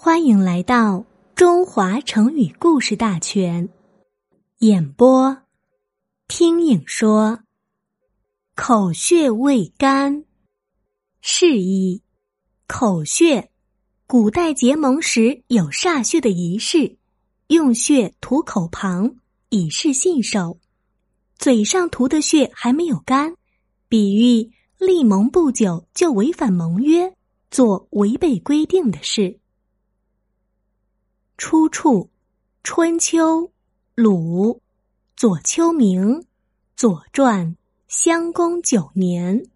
欢迎来到中华成语故事大全。演播：听影说。口血未干，是一口血。古代结盟时有歃血的仪式，用血涂口旁，以示信守。嘴上涂的血还没有干，比喻立盟不久就违反盟约，做违背规定的事。出处：春秋，鲁，左丘明，《左传》，襄公九年。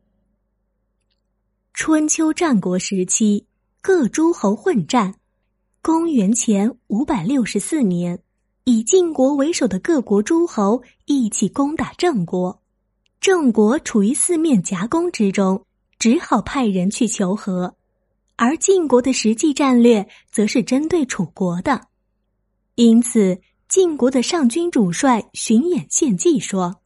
春秋战国时期，各诸侯混战。公元前五百六十四年，以晋国为首的各国诸侯一起攻打郑国，郑国处于四面夹攻之中，只好派人去求和。而晋国的实际战略则是针对楚国的。因此，晋国的上军主帅荀偃献计说：“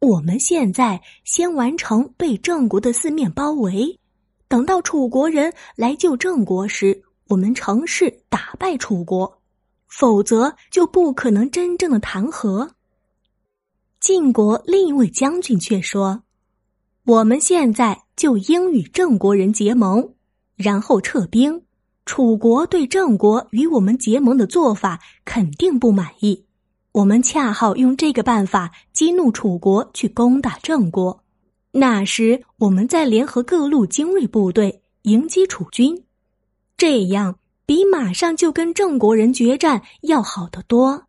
我们现在先完成被郑国的四面包围，等到楚国人来救郑国时，我们乘势打败楚国，否则就不可能真正的谈和。”晋国另一位将军却说：“我们现在就应与郑国人结盟，然后撤兵。”楚国对郑国与我们结盟的做法肯定不满意，我们恰好用这个办法激怒楚国去攻打郑国，那时我们再联合各路精锐部队迎击楚军，这样比马上就跟郑国人决战要好得多。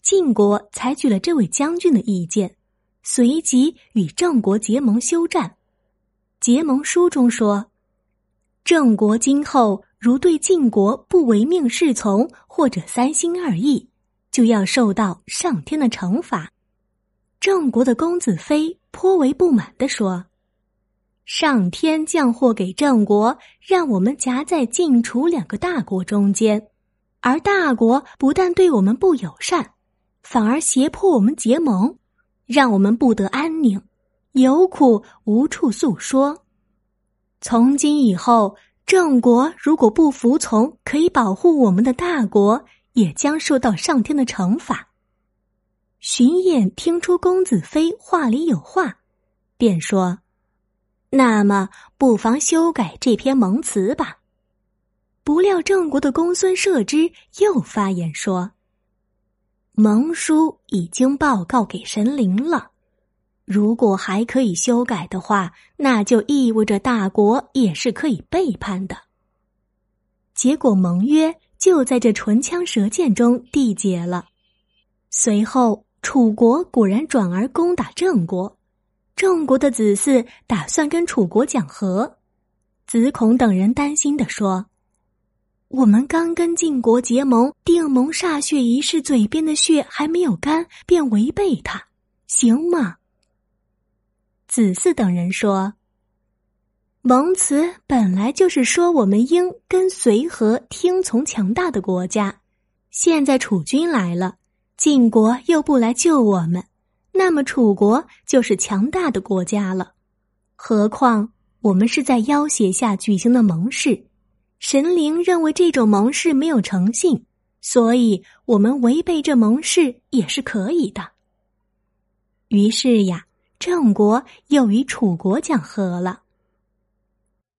晋国采取了这位将军的意见，随即与郑国结盟休战。结盟书中说，郑国今后。如对晋国不唯命是从，或者三心二意，就要受到上天的惩罚。郑国的公子非颇为不满的说：“上天降祸给郑国，让我们夹在晋楚两个大国中间，而大国不但对我们不友善，反而胁迫我们结盟，让我们不得安宁，有苦无处诉说。从今以后。”郑国如果不服从可以保护我们的大国，也将受到上天的惩罚。荀偃听出公子非话里有话，便说：“那么不妨修改这篇盟词吧。”不料郑国的公孙摄之又发言说：“盟书已经报告给神灵了。”如果还可以修改的话，那就意味着大国也是可以背叛的。结果盟约就在这唇枪舌剑中缔结了。随后，楚国果然转而攻打郑国，郑国的子嗣打算跟楚国讲和。子孔等人担心的说：“我们刚跟晋国结盟，定盟歃血仪式，嘴边的血还没有干，便违背他，行吗？”子嗣等人说：“盟辞本来就是说我们应跟随和听从强大的国家，现在楚军来了，晋国又不来救我们，那么楚国就是强大的国家了。何况我们是在要挟下举行的盟誓，神灵认为这种盟誓没有诚信，所以我们违背这盟誓也是可以的。于是呀。”郑国又与楚国讲和了。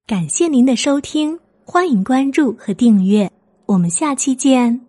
感谢您的收听，欢迎关注和订阅，我们下期见。